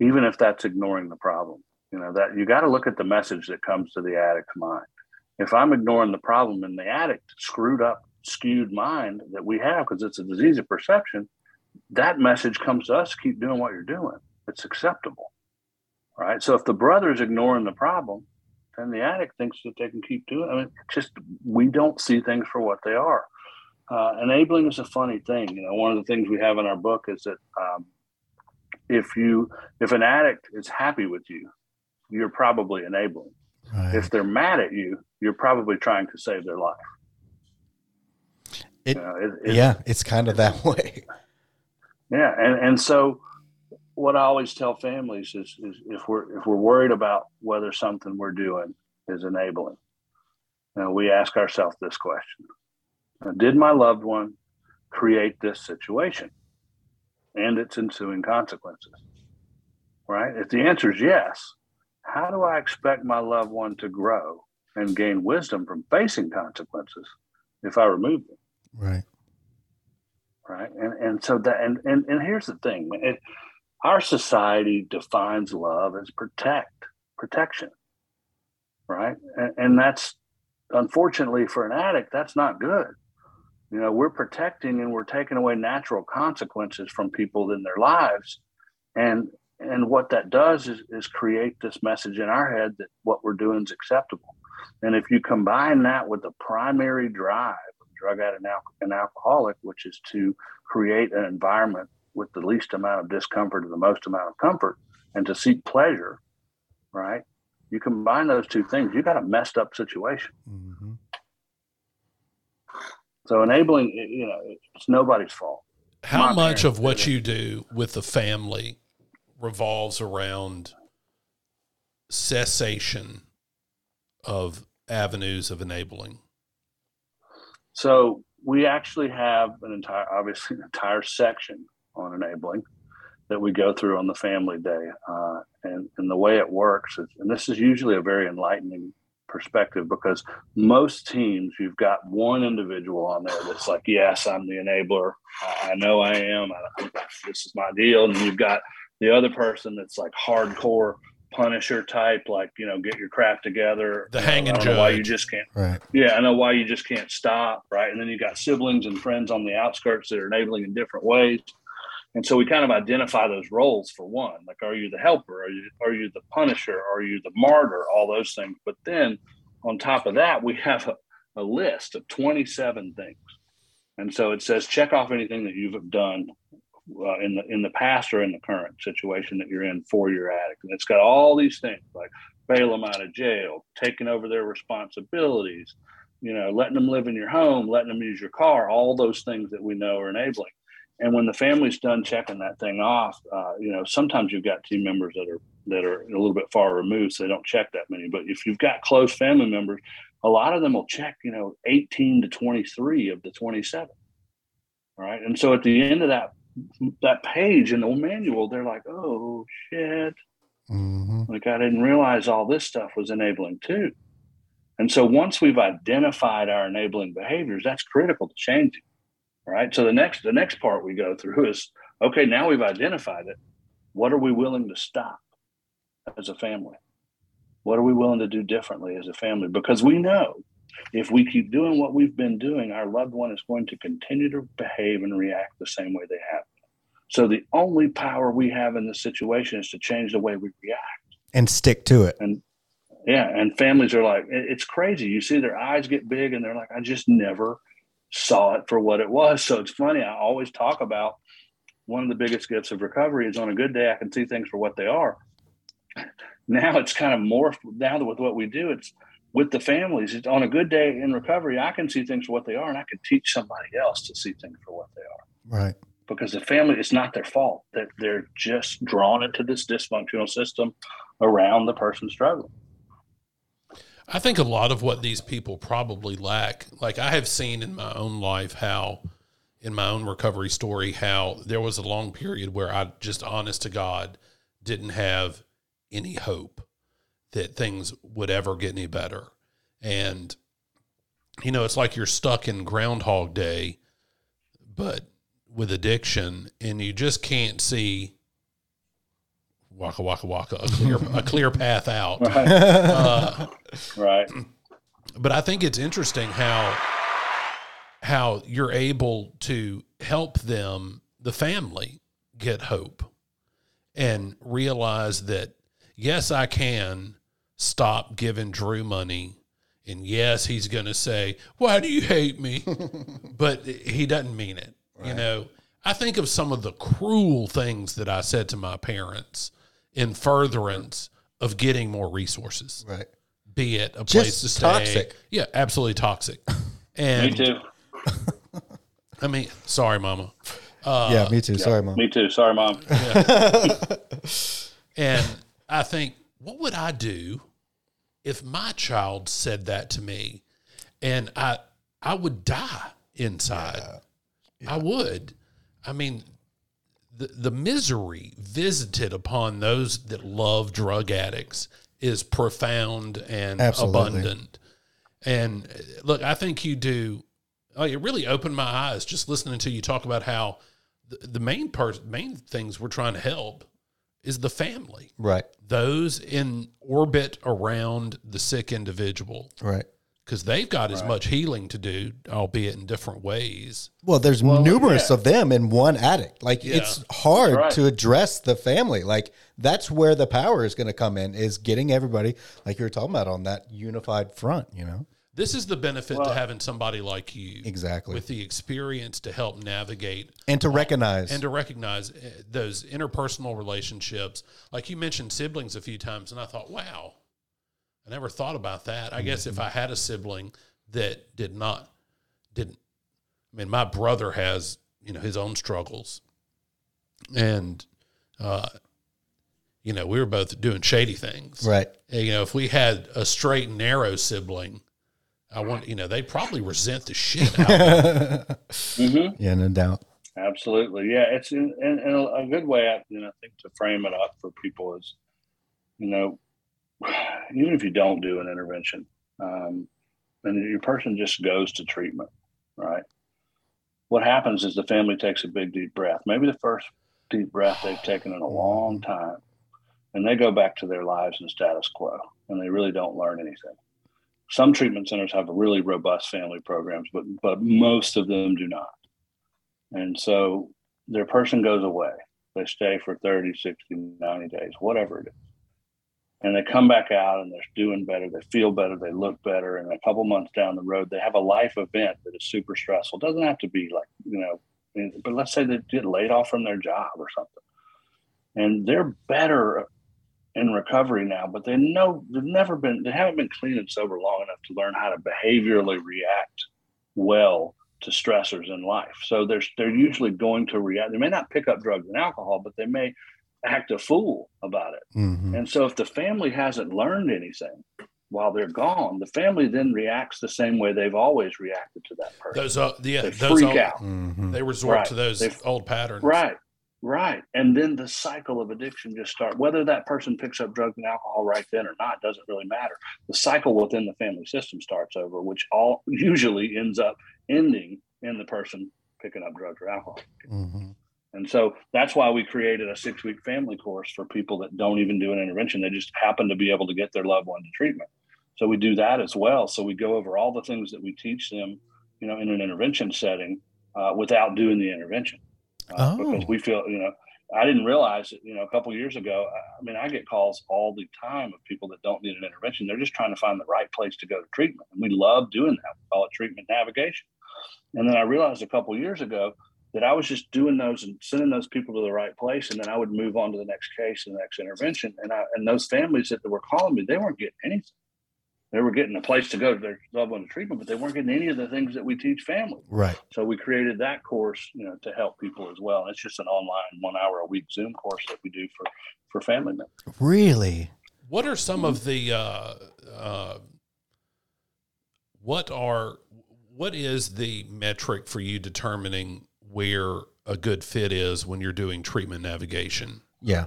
even if that's ignoring the problem. You know that you got to look at the message that comes to the addict's mind. If I'm ignoring the problem in the addict screwed up, skewed mind that we have because it's a disease of perception, that message comes to us: keep doing what you're doing. It's acceptable, right? So if the brother is ignoring the problem, then the addict thinks that they can keep doing. I mean, just we don't see things for what they are. Uh, enabling is a funny thing. You know, one of the things we have in our book is that um, if you if an addict is happy with you, you're probably enabling. Right. If they're mad at you, you're probably trying to save their life. It- You know, it- it- yeah, it's kind of that way. Yeah, and and so what I always tell families is, is if we're if we're worried about whether something we're doing is enabling, you know, we ask ourselves this question: Did my loved one create this situation and its ensuing consequences? Right. If the answer is yes, how do I expect my loved one to grow and gain wisdom from facing consequences if I remove them? Right. right. And and so that and and, and here's the thing it, our society defines love as protect protection. Right? And, and that's unfortunately for an addict that's not good. You know we're protecting and we're taking away natural consequences from people in their lives. And and what that does is, is create this message in our head that what we're doing is acceptable. And if you combine that with the primary drive drug addict and, alcoholic, which is to create an environment with the least amount of discomfort and the most amount of comfort, and to seek pleasure, right? You combine those two things, you got a messed up situation. hmm So enabling, you know, it's nobody's fault. How My much of what you do with the family revolves around cessation of avenues of enabling? So we actually have an entire, obviously, [laughs] an entire section on enabling that we go through on the family day. Uh, and, and the way it works is, and this is usually a very enlightening perspective because most teams, you've got one individual on there that's like, yes, I'm the enabler. I, know I am. I, this is my deal. And you've got the other person that's like hardcore punisher type, like, you know, get your crap together. The hanging I why you just can't Right. yeah, I know why you just can't stop, right? And then you got siblings and friends on the outskirts that are enabling in different ways. And so we kind of identify those roles for one. Like, are you the helper? Are you are you the punisher? Are you the martyr? All those things. But then on top of that, we have a, a list of 27 things. And so it says check off anything that you've done uh, in the in the past or in the current situation that you're in for your addict. And it's got all these things like bail them out of jail, taking over their responsibilities, you know, letting them live in your home, letting them use your car, all those things that we know are enabling. And when the family's done checking that thing off, uh, you know, sometimes you've got team members that are that are a little bit far removed, so they don't check that many. But if you've got close family members, a lot of them will check, you know, 18 to 23 of the 27. All right. And so at the end of that that page in the manual, they're like, oh shit. hmm Like I didn't realize all this stuff was enabling too. And so once we've identified our enabling behaviors, that's critical to changing. Right. So the next the next part we go through is okay, now we've identified it. What are we willing to stop as a family? What are we willing to do differently as a family? Because we know if we keep doing what we've been doing, our loved one is going to continue to behave and react the same way they have. So the only power we have in this situation is to change the way we react. And stick to it. And yeah, and families are like, it's crazy. You see their eyes get big, and they're like, I just never saw it for what it was. So it's funny. I always talk about one of the biggest gifts of recovery is on a good day, I can see things for what they are. [laughs] now it's kind of morphed now with what we do. It's with the families. On a good day in recovery, I can see things for what they are, and I can teach somebody else to see things for what they are. Right. Because the family, it's not their fault that they're just drawn into this dysfunctional system around the person struggling. I think a lot of what these people probably lack, like I have seen in my own life, how in my own recovery story, how there was a long period where I just honest to God didn't have any hope that things would ever get any better. And, you know, it's like you're stuck in Groundhog Day, but with addiction, and you just can't see waka waka waka a clear a clear path out. [laughs] Right. Uh, right. but I think it's interesting how how you're able to help them, the family, get hope and realize that yes, I can stop giving Drew money. And yes, he's going to say, Why do you hate me? [laughs] but he doesn't mean it. Right. You know, I think of some of the cruel things that I said to my parents in furtherance of getting more resources. Right. Be it a place to stay. Toxic. Yeah, absolutely toxic. [laughs] And me too. I mean, sorry, mama. Uh, yeah, me too. Yeah, sorry, mom. Me too. Sorry, mom. Yeah. [laughs] and I think, what would I do if my child said that to me? And I, I would die inside. Yeah. Yeah. I would. I mean, the, the misery visited upon those that love drug addicts is profound and Absolutely. abundant. And uh, look, I think you do. Oh, it really opened my eyes just listening to you talk about how the, the main part, main things we're trying to help is the family, right? Those in orbit around the sick individual, right? because they've got right. as much healing to do, albeit in different ways. Well, there's well, numerous yeah. of them in one addict. Like yeah. it's hard right. to address the family. Like that's where the power is going to come in is getting everybody, like you were talking about, on that unified front. You know, this is the benefit well, to having somebody like you, exactly, with the experience to help navigate and to recognize and to recognize eh, those interpersonal relationships. Like you mentioned siblings a few times, and I thought, wow I never thought about that. I mm-hmm. guess if I had a sibling that did not, didn't, I mean, my brother has, you know, his own struggles. And, uh, you know, we were both doing shady things. Right. And, you know, if we had a straight and narrow sibling, I want, you know, they probably resent the shit out of [laughs] mm-hmm. Yeah, no doubt. Absolutely. Yeah. It's in, in, in a good way, I, you know, I think to frame it up for people is, you know, [sighs] even if you don't do an intervention, um, and your person just goes to treatment, right? What happens is the family takes a big deep breath, maybe the first deep breath they've taken in a [sighs] long time, and they go back to their lives and status quo, and they really don't learn anything. Some treatment centers have really robust family programs, but but most of them do not. And so their person goes away. They stay for 30, 60, 90 days, whatever it is. And they come back out and they're doing better. They feel better. They look better. And a couple months down the road they have a life event that is super stressful. It doesn't have to be like you know but let's say they get laid off from their job or something. And they're better in recovery now but they know they've never been they haven't been clean and sober long enough to learn how to behaviorally react well to stressors in life so they're they're usually going to react they may not pick up drugs and alcohol but they may act a fool about it. Mm-hmm. And so if the family hasn't learned anything while they're gone, the family then reacts the same way they've always reacted to that person. Those, uh, yeah, they those freak old, out. Mm-hmm. They resort right. to those they, old patterns. Right. Right. And then the cycle of addiction just start whether that person picks up drugs and alcohol right then or not doesn't really matter. The cycle within the family system starts over, which all usually ends up ending in the person picking up drugs or alcohol. Mm-hmm. And so that's why we created a six week family course for people that don't even do an intervention. They just happen to be able to get their loved one to treatment. So we do that as well. So we go over all the things that we teach them, you know, in an intervention setting uh, without doing the intervention. Uh, oh. Because we feel, you know, I didn't realize that, you know, a couple years ago, I mean, I get calls all the time of people that don't need an intervention. They're just trying to find the right place to go to treatment. And we love doing that. We call it treatment navigation. And then I realized a couple years ago, that I was just doing those and sending those people to the right place, and then I would move on to the next case and the next intervention. And I and those families that were calling me, they weren't getting anything. They were getting a place to go to their loved one treatment, but they weren't getting any of the things that we teach families. Right. So we created that course, you know, to help people as well. It's just an online one hour a week Zoom course that we do for for family members. Really? What are some of the uh, uh, what are what is the metric for you determining where a good fit is when you're doing treatment navigation? Yeah.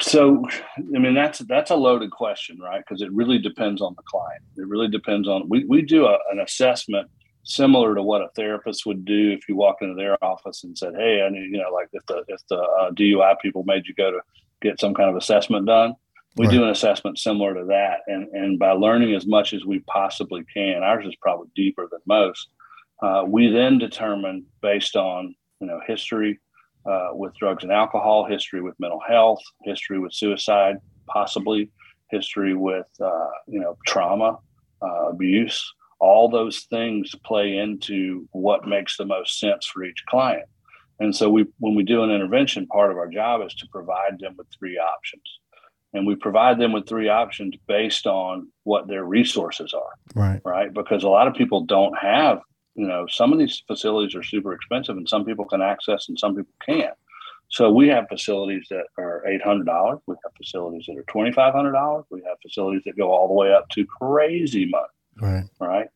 So, I mean, that's that's a loaded question, right? Because it really depends on the client. It really depends on we we do a, an assessment similar to what a therapist would do if you walk into their office and said, "Hey, I need," you know, like if the if the uh, DUI people made you go to get some kind of assessment done, we Right. do an assessment similar to that. And and by learning as much as we possibly can, ours is probably deeper than most. Uh, we then determine based on you know history uh, with drugs and alcohol, history with mental health, history with suicide, possibly history with uh, you know trauma, uh, abuse. All those things play into what makes the most sense for each client. And so we, when we do an intervention, part of our job is to provide them with three options, and we provide them with three options based on what their resources are Right. right? Because a lot of people don't have, you know, some of these facilities are super expensive and some people can access and some people can't. So we have facilities that are eight hundred dollars. We have facilities that are twenty five hundred dollars. We have facilities that go all the way up to crazy money, Right. right?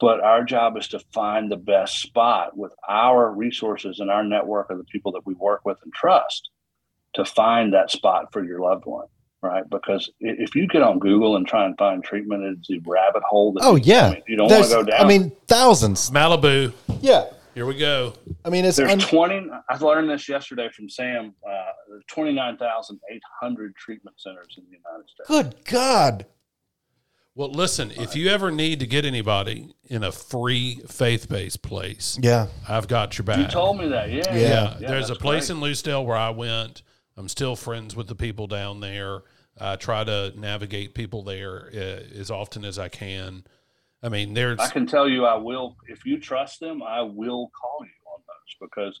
But our job is to find the best spot with our resources and our network of the people that we work with and trust to find that spot for your loved one, right? Because if you get on Google and try and find treatment, it's a rabbit hole. That Oh yeah. I mean, you don't want to go down. I mean, thousands. Malibu, Yeah. here we go. I mean, it's there's un- 20. I learned this yesterday from Sam. Uh, there's 29,800 treatment centers in the United States. good God. Well, listen, if you ever need to get anybody in a free faith based place, Yeah. I've got your back. You told me that, yeah. Yeah. Yeah, yeah, there's a place great. in Lucedale where I went. I'm still friends with the people down there. I try to navigate people there uh, as often as I can. I mean, there's I can tell you, I will. If you trust them, I will call you on those because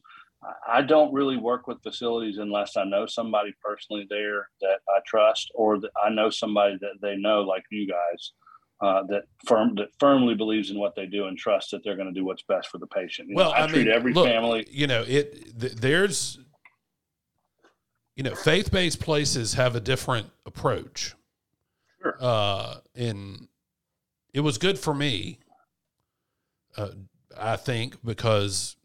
I- don't really work with facilities unless I know somebody personally there that I trust, or that I know somebody that they know, like you guys, uh, that firm that firmly believes in what they do and trusts that they're going to do what's best for the patient. You know, well, I, I, treat mean, every look, family. You know, it th- there's you know, faith based places have a different approach. Sure. Uh, and it was good for me. Uh, I think because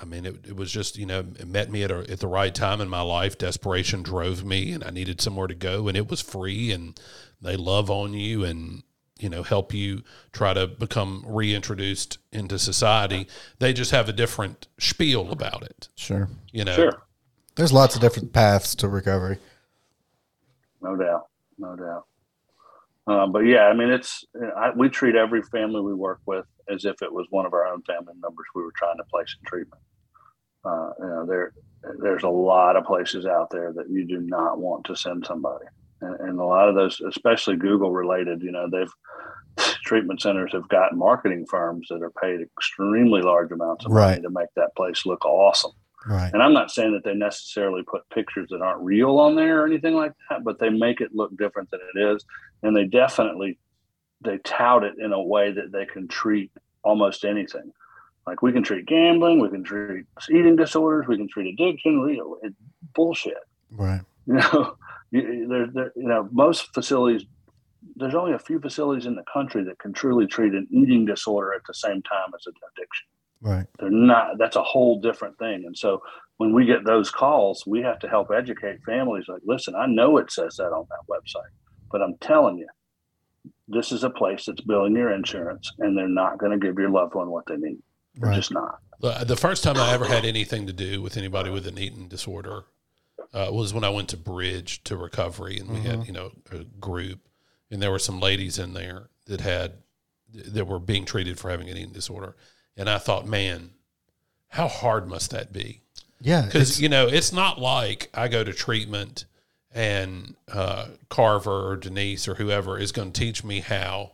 I mean, it, it was just, you know, it met me at, a, at the right time in my life. Desperation drove me, and I needed somewhere to go, and it was free, and they love on you and, you know, help you try to become reintroduced into society. They just have a different spiel about it, Sure. you know. Sure. There's lots of different paths to recovery. no doubt, no doubt. Um, but yeah, I mean, it's I, we treat every family we work with as if it was one of our own family members we were trying to place in treatment. Uh, you know, there there's a lot of places out there that you do not want to send somebody, and, and a lot of those, especially Google related, you know, they've [laughs] treatment centers have got marketing firms that are paid extremely large amounts of money Right. to make that place look awesome. Right. And I'm not saying that they necessarily put pictures that aren't real on there or anything like that, but they make it look different than it is, and they definitely they tout it in a way that they can treat almost anything. Like we can treat gambling, we can treat eating disorders, we can treat addiction. Real it's bullshit. Right. You know, [laughs] you, there, there, you know, most facilities. There's only a few facilities in the country that can truly treat an eating disorder at the same time as an addiction Right. they're not that's a whole different thing. And so when we get those calls we have to help educate families like listen i know it says that on that website but i'm telling you this is a place that's billing your insurance and they're not going to give your loved one what they need. They're Right. just not. The, the first time I ever had anything to do with anybody with an eating disorder uh, was when I went to Bridge to Recovery, and we had you know a group, and there were some ladies in there that had that were being treated for having an eating disorder, and I thought, man, how hard must that be? Yeah. Because you know, it's not like I go to treatment and uh, Carver or Denise or whoever is going to teach me how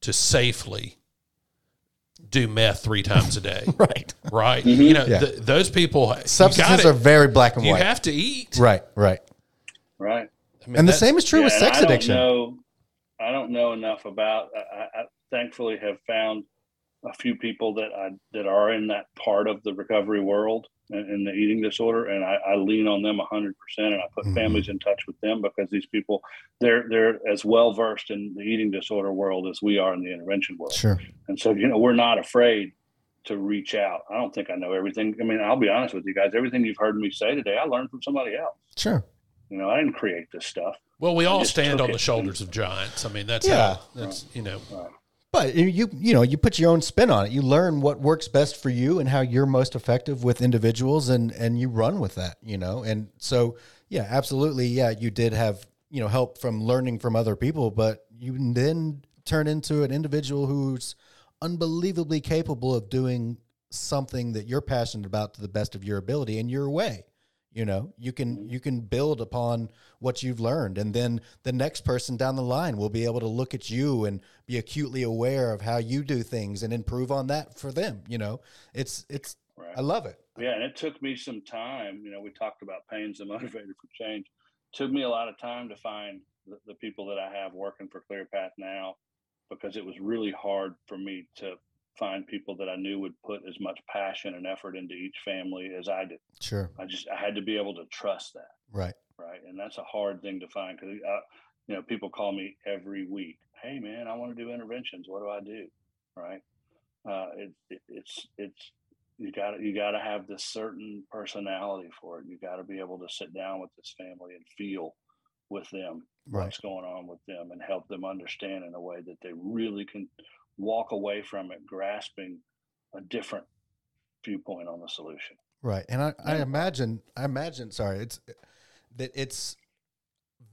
to safely do meth three times a day, [laughs] right. right? You know, Yeah. th- those people Substances are very black and you white. You have to eat, right, right. Right. I mean, And the same is true with Yeah, and sex I don't addiction. Know, I don't know enough about. I, I I thankfully have found a few people that I that are in that part of the recovery world in, in the eating disorder, and I, I lean on them hundred percent, and I put Mhm. families in touch with them because these people they're they're as well versed in the eating disorder world as we are in the intervention world, Sure. and so you know we're not afraid to reach out. I don't think I know everything. I mean, I'll be honest with you guys. Everything you've heard me say today, I learned from somebody else. Sure. You know, I didn't create this stuff. Well, we all stand on the shoulders of giants. I mean, that's Yeah. how that's you know. But you you know you put your own spin on it. You learn what works best for you and how you're most effective with individuals, and and you run with that. You know, and so yeah, absolutely, yeah. You did have you know help from learning from other people, but you then turn into an individual who's unbelievably capable of doing something that you're passionate about to the best of your ability in your way you know you can mm-hmm. you can build upon what you've learned and then the next person down the line will be able to look at you and be acutely aware of how you do things and improve on that for them you know it's it's Right. i love it Yeah, and it took me some time. You know, we talked about pain's the [laughs] motivator for change. took me a lot of time to find the, the people that I have working for ClearPath now, because it was really hard for me to find people that I knew would put as much passion and effort into each family as I did. sure I just I had to be able to trust that, right right? And that's a hard thing to find because you know people call me every week. Hey man, I want to do interventions. What do I do? Right? Uh, it, it, it's it's you got to, you got to have this certain personality for it. You got to be able to sit down with this family and feel with them right what's going on with them and help them understand in a way that they really can walk away from it grasping a different viewpoint on the solution. Right. And I, I imagine, I imagine, sorry, it's that it's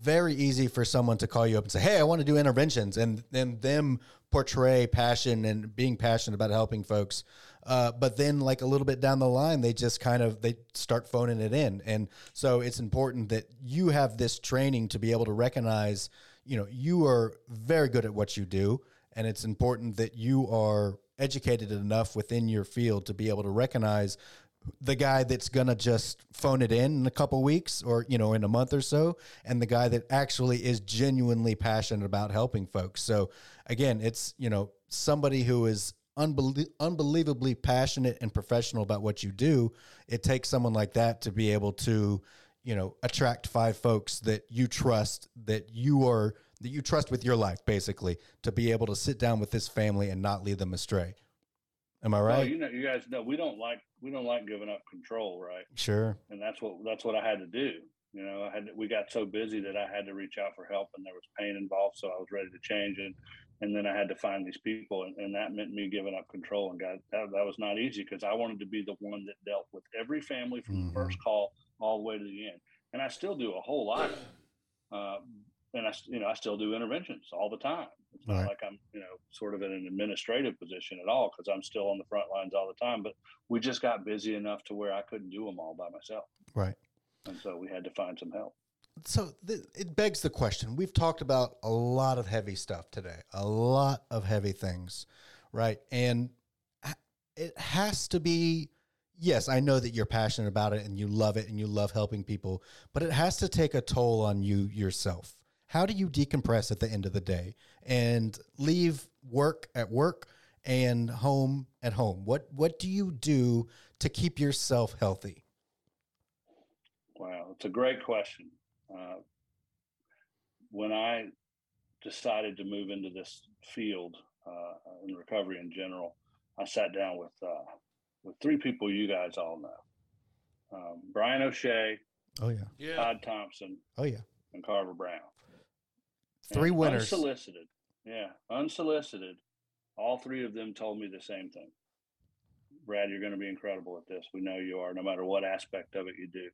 very easy for someone to call you up and say, Hey, I want to do interventions and then them portray passion and being passionate about helping folks. Uh, but then like a little bit down the line, they just kind of, they start phoning it in. And so it's important that you have this training to be able to recognize, you know, you are very good at what you do. And it's important that you are educated enough within your field to be able to recognize the guy that's gonna just phone it in in a couple weeks or you know in a month or so and the guy that actually is genuinely passionate about helping folks. So again it's you know somebody who is unbelie- unbelievably passionate and professional about what you do it takes someone like that to be able to you know attract five folks that you trust that you are that you trust with your life basically to be able to sit down with this family and not lead them astray am i Well, right you know, you guys know we don't like we don't like giving up control, right? sure And that's what that's what I had to do. You know, I had to, we got so busy that I had to reach out for help, and there was pain involved, so I was ready to change it. And then I had to find these people, and, and that meant me giving up control. And God, that, that was not easy because I wanted to be the one that dealt with every family from Mhm. the first call all the way to the end. And I still do a whole lot. Uh, and I, you know, I still do interventions all the time. It's not Right. like I'm, you know, sort of in an administrative position at all because I'm still on the front lines all the time. But we just got busy enough to where I couldn't do them all by myself, right and so we had to find some help. so th- it begs the question we've talked about a lot of heavy stuff today a lot of heavy things right and it has to be yes i know that you're passionate about it and you love it and you love helping people but it has to take a toll on you yourself how do you decompress at the end of the day and leave work at work and home at home what what do you do to keep yourself healthy Wow, it's a great question. Uh, when I decided to move into this field uh, in recovery in general, I sat down with uh, with three people you guys all know: um, Brian O'Shea, oh yeah Yeah. Todd Thompson, oh yeah and Carver Brown. Three winners Unsolicited. Yeah, unsolicited. All three of them told me the same thing. Brad, you're going to be incredible at this. We know you are, no matter what aspect of it you do.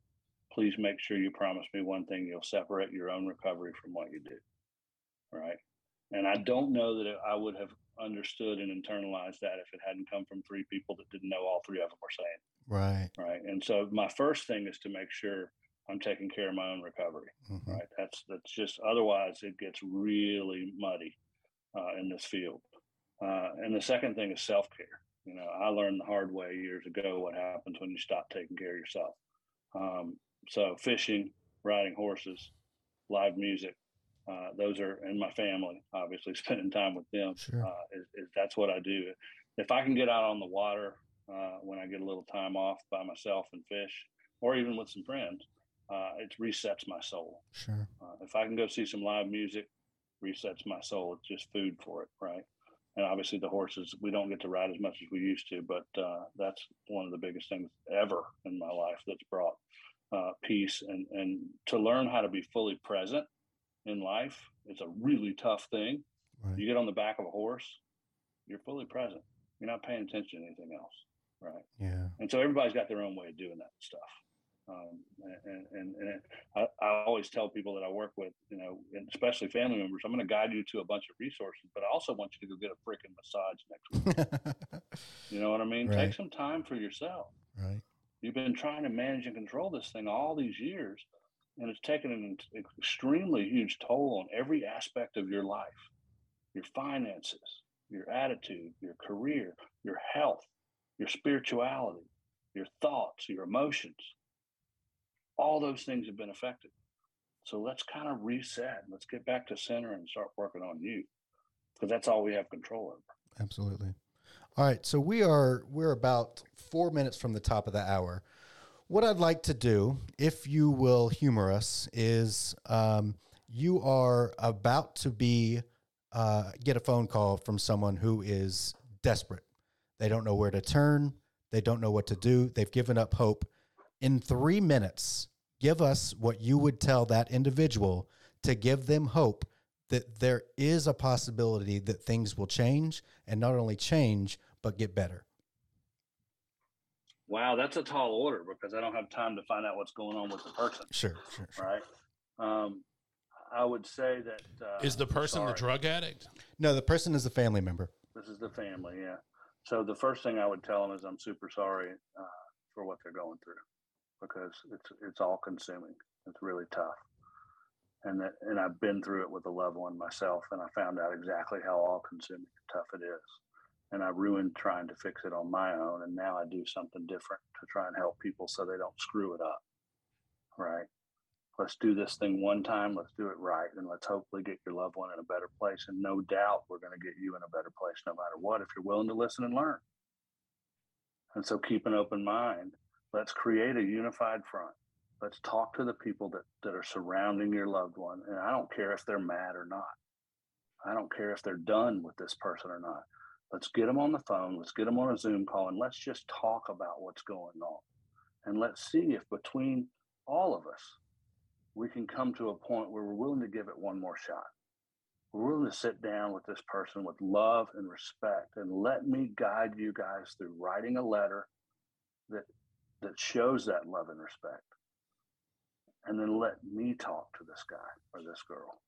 Please make sure you promise me one thing you'll separate your own recovery from what you do. Right. And I don't know that I would have understood and internalized that if it hadn't come from three people that didn't know all three of them were saying right right and so my first thing is to make sure i'm taking care of my own recovery Mhm. right that's that's just otherwise it gets really muddy uh, in this field uh, and the second thing is self-care You know, I learned the hard way years ago what happens when you stop taking care of yourself. Um, so fishing, riding horses, live music, uh, those are in my family. Obviously, [laughs] spending time with them Sure. uh, is, is that's what I do. If I can get out on the water uh, when I get a little time off by myself and fish, or even with some friends, uh, it resets my soul. Sure. Uh, if I can go see some live music, resets my soul. It's just food for it, right? And obviously, the horses we don't get to ride as much as we used to, but uh, that's one of the biggest things ever in my life that's brought uh, peace and and to learn how to be fully present in life is a really tough thing. Right. You get on the back of a horse, you're fully present. You're not paying attention to anything else, right? Yeah. and so everybody's got their own way of doing that stuff. Um, and and, and I, I always tell people that I work with, you know, and especially family members, I'm going to guide you to a bunch of resources, but I also want you to go get a freaking massage next week. [laughs] You know what I mean? Right. Take some time for yourself. right. You've been trying to manage and control this thing all these years, and it's taken an extremely huge toll on every aspect of your life your finances, your attitude, your career, your health, your spirituality, your thoughts, your emotions. All those things have been affected. So let's kind of reset. Let's get back to center and start working on you because that's all we have control over. Absolutely. All right, so we are we're about four minutes from the top of the hour. What I'd like to do, if you will humor us, is um, you are about to be uh, get a phone call from someone who is desperate. They don't know where to turn. They don't know what to do. They've given up hope. In three minutes, give us what you would tell that individual to give them hope that there is a possibility that things will change and not only change, but get better. Wow, that's a tall order because I don't have time to find out what's going on with the person, Sure, sure, sure. right? Um, I would say that uh, Is the person the drug addict? No, the person is a family member. This is the family, yeah. So the first thing I would tell them is I'm super sorry uh, for what they're going through because it's it's all consuming. It's really tough, and that and I've been through it with a loved one myself, and I found out exactly how all consuming and tough it is. And I ruined trying to fix it on my own, and now I do something different to try and help people so they don't screw it up. Right let's do this thing one time let's do it right and let's hopefully get your loved one in a better place and no doubt we're going to get you in a better place no matter what if you're willing to listen and learn and so keep an open mind let's create a unified front. Let's talk to the people that, that are surrounding your loved one and i don't care if they're mad or not. I don't care if they're done with this person or not. Let's get them on the phone let's get them on a zoom call and let's just talk about what's going on. And let's see if between all of us we can come to a point where we're willing to give it one more shot. We're willing to sit down with this person with love and respect and let me guide you guys through writing a letter that that shows that love and respect. And then let me talk to this guy or this girl.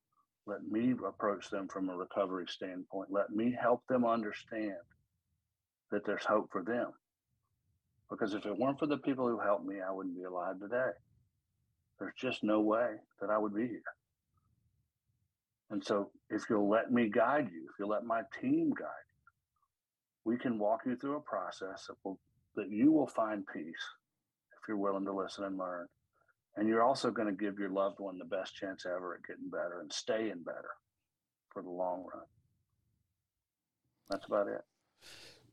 Let me approach them from a recovery standpoint. Let me help them understand that there's hope for them. Because if it weren't for the people who helped me, I wouldn't be alive today there's just no way that I would be here. And so, if you'll let me guide you, if you'll let my team guide you, we can walk you through a process that will that you will find peace if you're willing to listen and learn. And you're also going to give your loved one the best chance ever at getting better and staying better for the long run. That's about it.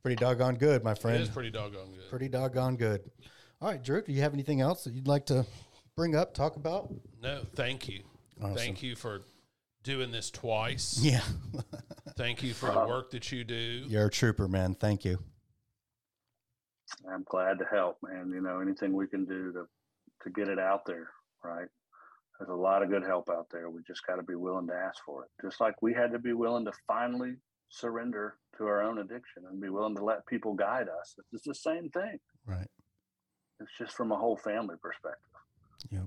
Pretty doggone good, my friend. is pretty doggone good. Pretty doggone good. All right, Drew, do you have anything else that you'd like to bring up, talk about? No, thank you. Awesome. Thank you for doing this twice. Yeah. Thank you for the uh-huh. work that you do. You're a trooper, man. Thank you. I'm glad to help, man. You know, anything we can do to to get it out there, right? There's a lot of good help out there. We just got to be willing to ask for it. Just like we had to be willing to finally surrender to our own addiction and be willing to let people guide us. It's just the same thing. Right. It's just from a whole family perspective. Yep.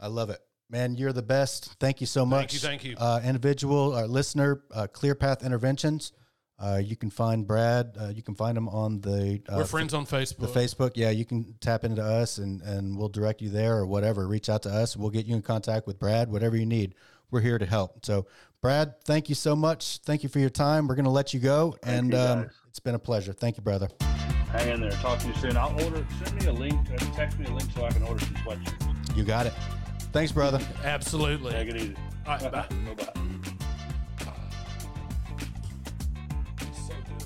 I love it. Man, you're the best. Thank you so much. Thank you, thank you. Uh, individual, uh, listener, uh, Clear Path Interventions. Uh, you can find Brad. Uh, you can find him on the uh, We're friends on Facebook. the Facebook. Facebook. Yeah, you can tap into us and, and we'll direct you there or whatever. Reach out to us. We'll get you in contact with Brad, whatever you need. We're here to help. So, Brad, thank you so much. Thank you for your time. We're going to let you go. and you, um. It's been a pleasure. Thank you, brother. Hang in there. Talk to you soon. I'll order. Send me a link. uh, Text me a link so I can order some sweatshirts. You got it. Thanks, brother. Absolutely. Take it easy. All right, bye. [laughs] Bye bye.